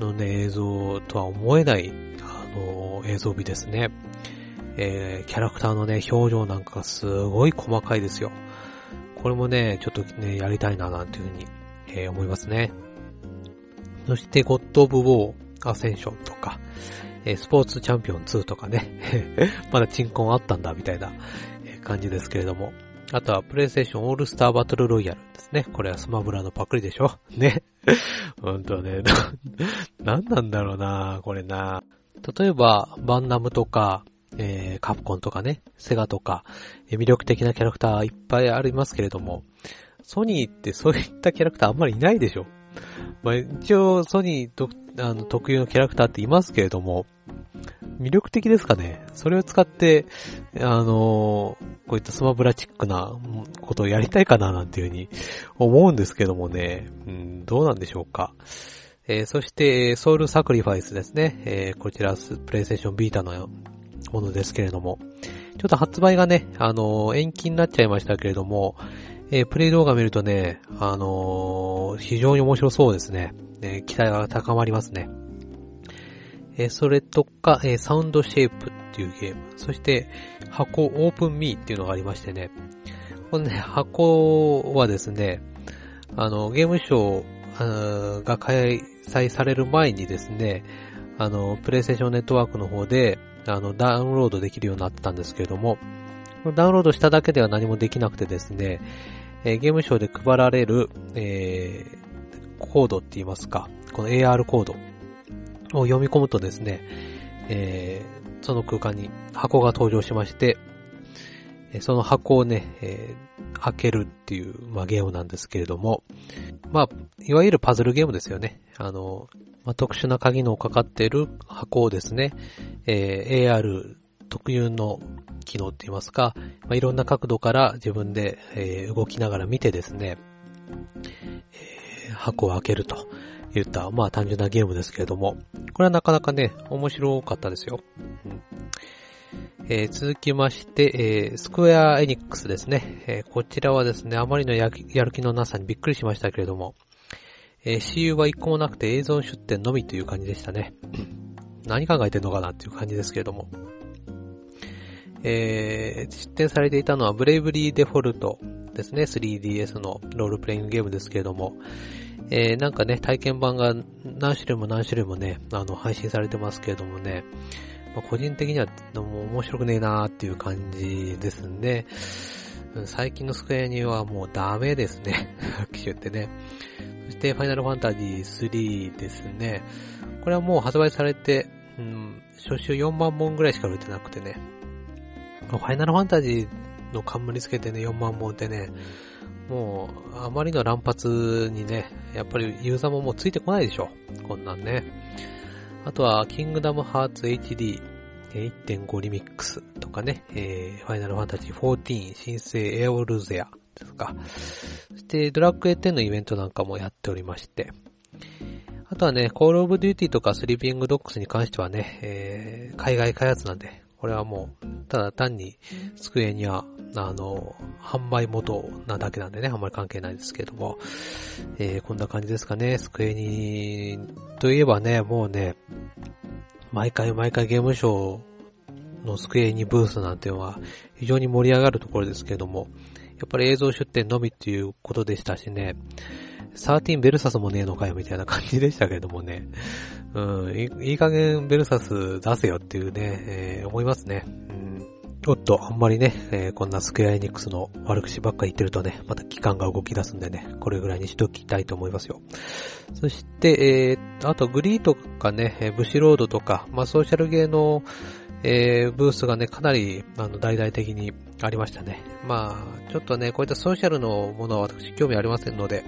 Speaker 1: のね、映像とは思えない、あの、映像美ですね。えー、キャラクターのね、表情なんかすごい細かいですよ。これもね、ちょっとね、やりたいななんていうふうに、えー、思いますね。そして、ゴッド・オブ・ウォー・アセンションとか、えー、スポーツチャンピオン2とかね、まだチンコンあったんだみたいな、感じですけれども。あとは、プレイステーションオールスターバトルロイヤルですね。これはスマブラのパクリでしょ。ね。ほんとね、な、なんなんだろうなこれな。例えば、バンナムとか、えー、カプコンとかね、セガとか、えー、魅力的なキャラクターいっぱいありますけれども、ソニーってそういったキャラクターあんまりいないでしょ。まあ、一応、ソニーとあの特有のキャラクターっていますけれども、魅力的ですかねそれを使って、あの、こういったスマブラチックなことをやりたいかななんていうふうに思うんですけどもね、うん、どうなんでしょうか。えー、そして、ソウルサクリファイスですね。えー、こちら、プレイステーションビータのものですけれども、ちょっと発売がね、あのー、延期になっちゃいましたけれども、えー、プレイ動画見るとね、あの非常に面白そうですね。え期待が高まりますね。えそれとか、えサウンドシェイプっていうゲーム。そして、箱オープンミーっていうのがありましてね。このね、箱はですね、あの、ゲームショーが開催される前にですね、あの、プレイステーションネットワークの方で、あの、ダウンロードできるようになったんですけれども、ダウンロードしただけでは何もできなくてですね、えー、ゲームショーで配られる、えー、コードって言いますか、この AR コードを読み込むとですね、えー、その空間に箱が登場しまして、その箱をね、えー、開けるっていう、まあ、ゲームなんですけれども、まあ、いわゆるパズルゲームですよね。あの、まあ、特殊な鍵のかかっている箱をですね、えー、AR 特有の機能って言いますか、まあ、いろんな角度から自分で、えー、動きながら見てですね、えー、箱を開けると言った、まあ単純なゲームですけれども、これはなかなかね、面白かったですよ。うんえー、続きまして、えー、スクエアエニックスですね、えー、こちらはですね、あまりのやる気のなさにびっくりしましたけれども、えー、CU は一個もなくて映像出展のみという感じでしたね。何考えてんのかなっていう感じですけれども。えー、出展されていたのはブレイブリーデフォルトですね。3DS のロールプレイングゲームですけれども、えー、なんかね、体験版が何種類も何種類もね、あの、配信されてますけれどもね、まあ、個人的にはもう面白くねえなーっていう感じですね。最近のスクエアにはもうダメですね。機種ってね。そして、ファイナルファンタジー3ですね。これはもう発売されて、うん、初週4万本ぐらいしか売れてなくてね、ファイナルファンタジーの冠つけてね、4万本ってね、もう、あまりの乱発にね、やっぱりユーザーももうついてこないでしょ。こんなんね。あとは、キングダムハーツ HD 1.5リミックスとかね、えー、ファイナルファンタジー14、新生エオルゼアですか。そして、ドラクエ10 のイベントなんかもやっておりまして、あとはね、コールオブデューティとかスリーピングドックスに関してはね、えー、海外開発なんで、これはもう、ただ単に、机には、あの、販売元なだけなんでね、あんまり関係ないですけども、えー、こんな感じですかね、スクエニといえばね、もうね、毎回毎回ゲームショーのスクエニブースなんていうのは非常に盛り上がるところですけども、やっぱり映像出展のみっていうことでしたしね、13ベルサスもねえのかよみたいな感じでしたけどもね、うん、いい加減ベルサス出せよっていうね、えー、思いますね。うん、おっと、あんまりね、えー、こんなスクエアエニックスの悪口ばっか言ってるとね、また期間が動き出すんでね、これぐらいにしときたいと思いますよ。そして、えー、あとグリーとかね、ブシロードとか、まあソーシャルゲーの、えー、ブースがね、かなり、あの、大々的にありましたね。まあ、ちょっとね、こういったソーシャルのものは私興味ありませんので、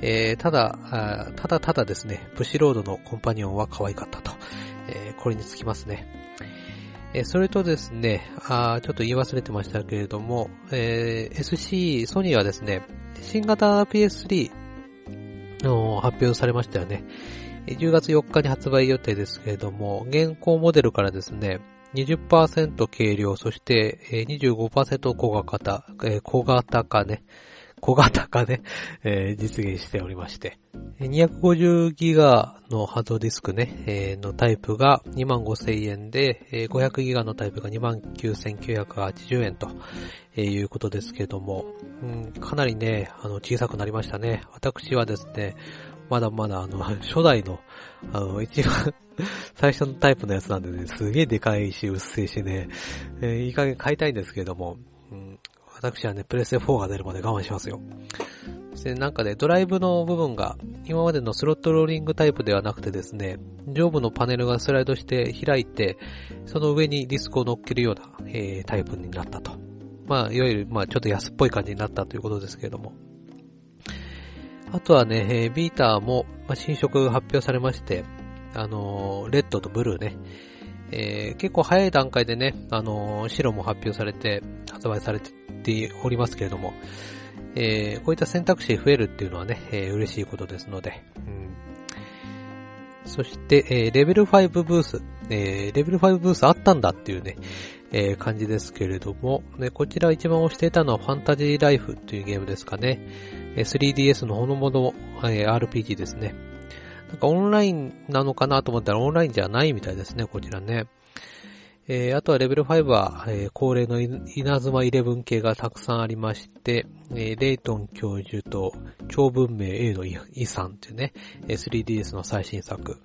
Speaker 1: えー、ただ、ただただですね、ブシロードのコンパニオンは可愛かったと。えー、これにつきますね。え、それとですね、あちょっと言い忘れてましたけれども、えー、SC、ソニーはですね、新型 PS3 の発表されましたよね。10月4日に発売予定ですけれども、現行モデルからですね、20%軽量、そして25%小型、小型化ね、小型化で、えー、実現しておりまして、250ギガのハードディスクね、えー、のタイプが25,000円で、えー、500ギガのタイプが29,980円と、えー、いうことですけども、うん、かなりね、あの、小さくなりましたね。私はですね、まだまだあの、初代の、あの、一番 最初のタイプのやつなんでね、すげえでかいし、うっせえしね、えー、いい加減買いたいんですけれども、私はね、プレステ4が出るまで我慢しますよ。で、なんかね、ドライブの部分が、今までのスロットローリングタイプではなくてですね、上部のパネルがスライドして開いて、その上にディスクを乗っけるような、えー、タイプになったと。まあ、いわゆる、まあ、ちょっと安っぽい感じになったということですけれども。あとはね、えー、ビーターも、まあ、新色発表されまして、あのー、レッドとブルーね、えー、結構早い段階でね、あのー、白も発表されて、発売されておりますけれども、えー、こういった選択肢増えるっていうのはね、えー、嬉しいことですので、うん、そして、えー、レベル5ブース、えー、レベル5ブースあったんだっていうね、えー、感じですけれども、ね、こちら一番押していたのはファンタジーライフというゲームですかね。3DS のほのもの、えー、RPG ですね。なんかオンラインなのかなと思ったらオンラインじゃないみたいですね、こちらね。えー、あとはレベル5は、えー、恒例の稲妻11系がたくさんありまして、えー、レイトン教授と超文明 A の遺産っていうね、3DS の最新作。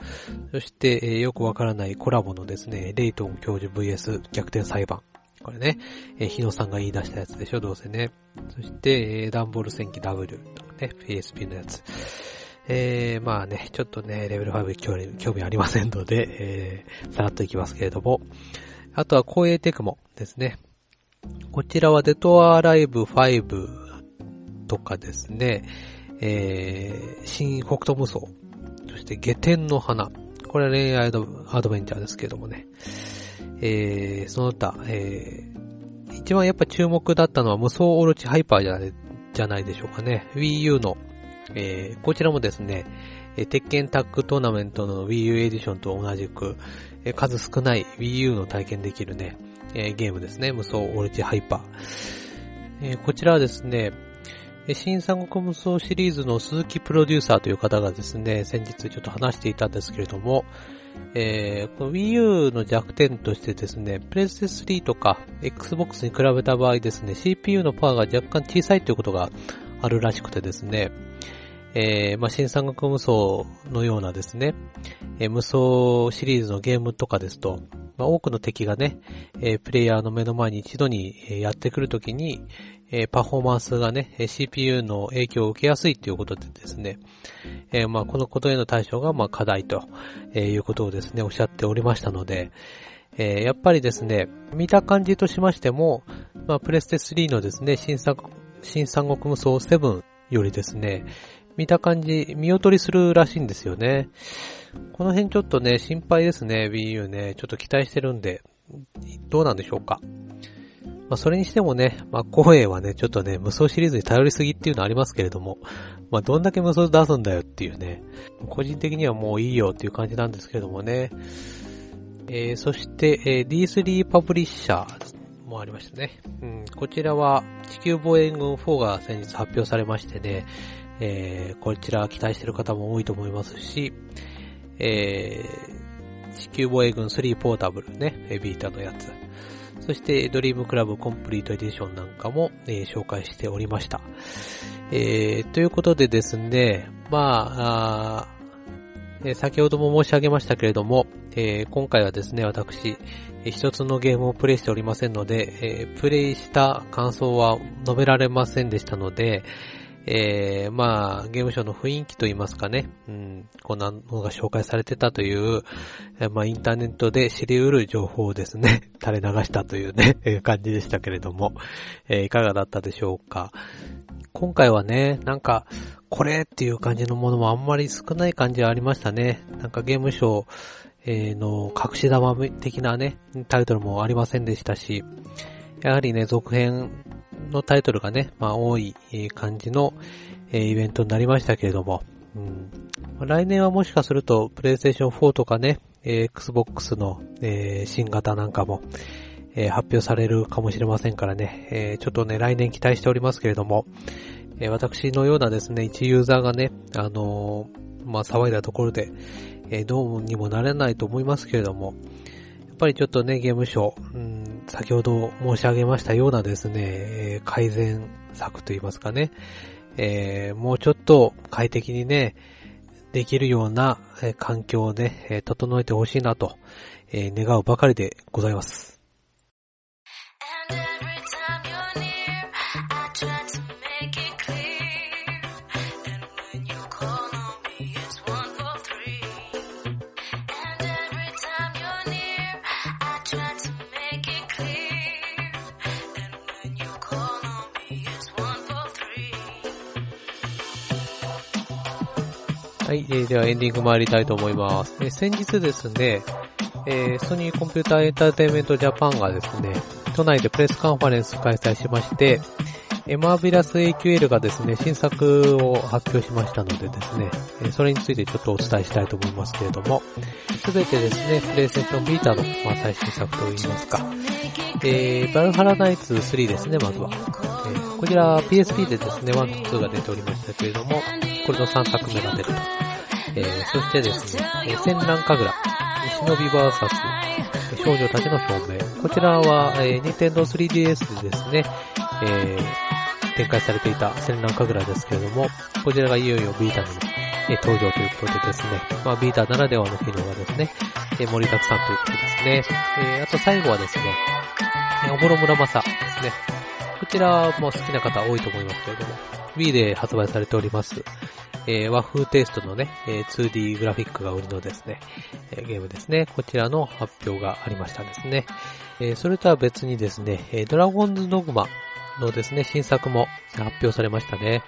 Speaker 1: そして、えー、よくわからないコラボのですね、レイトン教授 VS 逆転裁判。これね、えー、日野さんが言い出したやつでしょ、どうせね。そして、えー、ダンボール戦記 W とかね、PSP のやつ。えー、まあね、ちょっとね、レベル5興味興味ありませんので、えー、さらっといきますけれども、あとは光栄テクモですね。こちらはデトアライブ5とかですね、えー、新北斗無双、そして下天の花、これは恋愛のアドベンチャーですけどもね、えー、その他、えー、一番やっぱ注目だったのは無双オロチハイパーじゃないじゃないでしょうかね。Wii U のえー、こちらもですね、えー、鉄拳タッグトーナメントの Wii U エディションと同じく、えー、数少ない Wii U の体験できるね、えー、ゲームですね。無双オルチハイパー。えー、こちらはですね、新三国無双シリーズの鈴木プロデューサーという方がですね、先日ちょっと話していたんですけれども、えー、この Wii U の弱点としてですね、プレステ3とか Xbox に比べた場合ですね、CPU のパワーが若干小さいということがあるらしくてですね、えー、まあ、新三国無双のようなですね、えー、無双シリーズのゲームとかですと、まあ、多くの敵がね、えー、プレイヤーの目の前に一度にやってくるときに、えパフォーマンスがね、CPU の影響を受けやすいということでですね、えまあ、このことへの対処がま課題ということをですね、おっしゃっておりましたので、えやっぱりですね、見た感じとしましても、まあ、プレステ3のですね、新作、新三国無双7よりですね、見た感じ、見劣りするらしいんですよね。この辺ちょっとね、心配ですね、Wii U ね。ちょっと期待してるんで、どうなんでしょうか。まあ、それにしてもね、まあ、声はね、ちょっとね、無双シリーズに頼りすぎっていうのありますけれども、まあ、どんだけ無双出すんだよっていうね、個人的にはもういいよっていう感じなんですけれどもね。えー、そして、えー、D3 パブリッシャーもありましたね。うん、こちらは地球防衛軍4が先日発表されましてね、えー、こちら期待してる方も多いと思いますし、えー、地球防衛軍3ポータブルね、 Vita のやつ。そして、ドリームクラブコンプリートエディションなんかも、えー、紹介しておりました。えー、ということでですね、まあ、あえ、先ほども申し上げましたけれども、えー、今回はですね、私、一つのゲームをプレイしておりませんので、えー、プレイした感想は述べられませんでしたので、えー、まあ、ゲームショーの雰囲気といいますかね、うん、こんなのが紹介されてたという、えー、まあ、インターネットで知り得る情報をですね、垂れ流したというね、感じでしたけれども、えー、いかがだったでしょうか。今回はね、なんか、これっていう感じのものもあんまり少ない感じはありましたね。なんかゲームショー、えの隠し玉的なね、タイトルもありませんでしたし、やはりね、続編のタイトルがね、まあ多い感じの、イベントになりましたけれども、うん、来年はもしかすると、プレイステーション4とかね、Xbox の、新型なんかも、発表されるかもしれませんからね、ちょっとね、来年期待しておりますけれども、私のようなですね、一ユーザーがね、あのまあ、騒いだところで、どうにもなれないと思いますけれども、ぱりちょっとね、ゲームショー、うん、先ほど申し上げましたようなですね、え改善策といいますかね、えもうちょっと快適にね、できるような、え環境をね、え整えてほしいなと、え願うばかりでございます。はい、えー、ではエンディング参りたいと思います。え先日ですね、えー、ソニーコンピューターエンターテイメントジャパンがですね、都内でプレスカンファレンス開催しまして、エマービラス AQL がですね、新作を発表しましたのでですね、それについてちょっとお伝えしたいと思いますけれども、すべてですね、プレイステーションビータの、まあ、最新作といいますか、えー、バルハラナイツ3ですね、まずは。えー、こちら PSP でですね、1と2が出ておりましたけれども、これの3作目が出ると。えー、そしてですね、えー、戦乱神楽、忍びバーサス、少女たちの表明。こちらは、えー、Nintendo 3DS でですね、えー、展開されていた戦乱神楽ですけれども、こちらがいよいよビータに、え、登場ということでですね、まあビータならではの機能がですね、え、盛りだくさんということですね。えー、あと最後はですね、えー、おぼろ村正ですね。こちらも好きな方多いと思いますけれども、Wii で発売されております、えー、和風テイストのね、えー、2D グラフィックが売りのですね、えー、ゲームですね。こちらの発表がありましたですね。えー、それとは別にですね、え、ドラゴンズドグマのですね、新作も発表されましたね。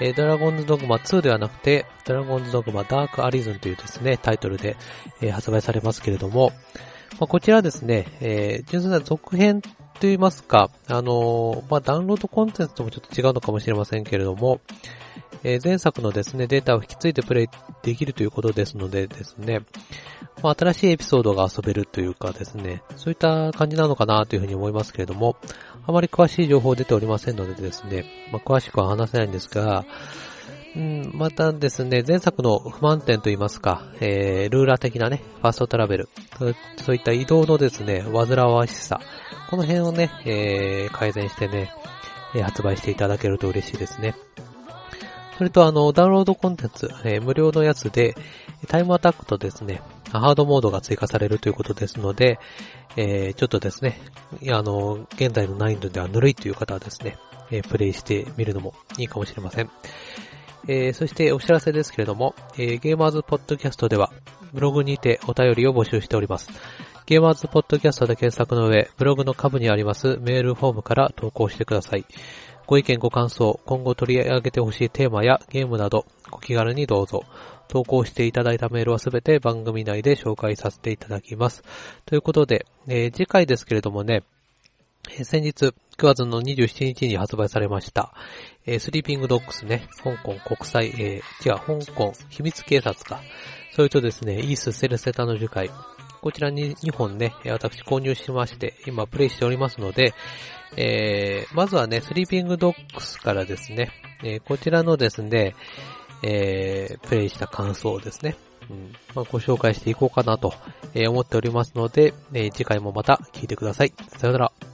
Speaker 1: えー、ドラゴンズドグマ2ではなくて、ドラゴンズドグマダークアリズンというですね、タイトルで、えー、発売されますけれども、まあ、こちらですね、えー、純粋な続編と言いますか、あのー、まあ、ダウンロードコンテンツともちょっと違うのかもしれませんけれども、えー、前作のですね、データを引き継いでプレイできるということですのでですね、まあ、新しいエピソードが遊べるというかですね、そういった感じなのかなというふうに思いますけれども、あまり詳しい情報出ておりませんのでですね、まあ、詳しくは話せないんですが、うん、またですね、前作の不満点といいますか、えー、ルーラー的なね、ファーストトラベル、そういった移動のですね、煩わしさ、この辺をね、えー、改善してね、発売していただけると嬉しいですね。それとあの、ダウンロードコンテンツ、えー、無料のやつで、タイムアタックとですね、ハードモードが追加されるということですので、えー、ちょっとですね、あの、現在の難易度ではぬるいという方はですね、えー、プレイしてみるのもいいかもしれません。えー、そしてお知らせですけれども、えー、ゲーマーズポッドキャストでは、ブログにてお便りを募集しております。ゲーマーズポッドキャストで検索の上、ブログの下部にありますメールフォームから投稿してください。ご意見ご感想、今後取り上げてほしいテーマやゲームなど、ご気軽にどうぞ。投稿していただいたメールはすべて番組内で紹介させていただきます。ということで、えー、次回ですけれどもね、えー、先日、9月の27日に発売されました、えー、スリーピングドッグスね、香港国際、えー、違う、香港秘密警察か。それとですね、イース・セルセタの樹海。こちらに2本ね、私購入しまして、今プレイしておりますので、えー、まずはね、スリーピングドッグスからですね、えー、こちらのですね、えー、プレイした感想をですね、うんまあ、ご紹介していこうかなと思っておりますので、えー、次回もまた聞いてください。さよなら。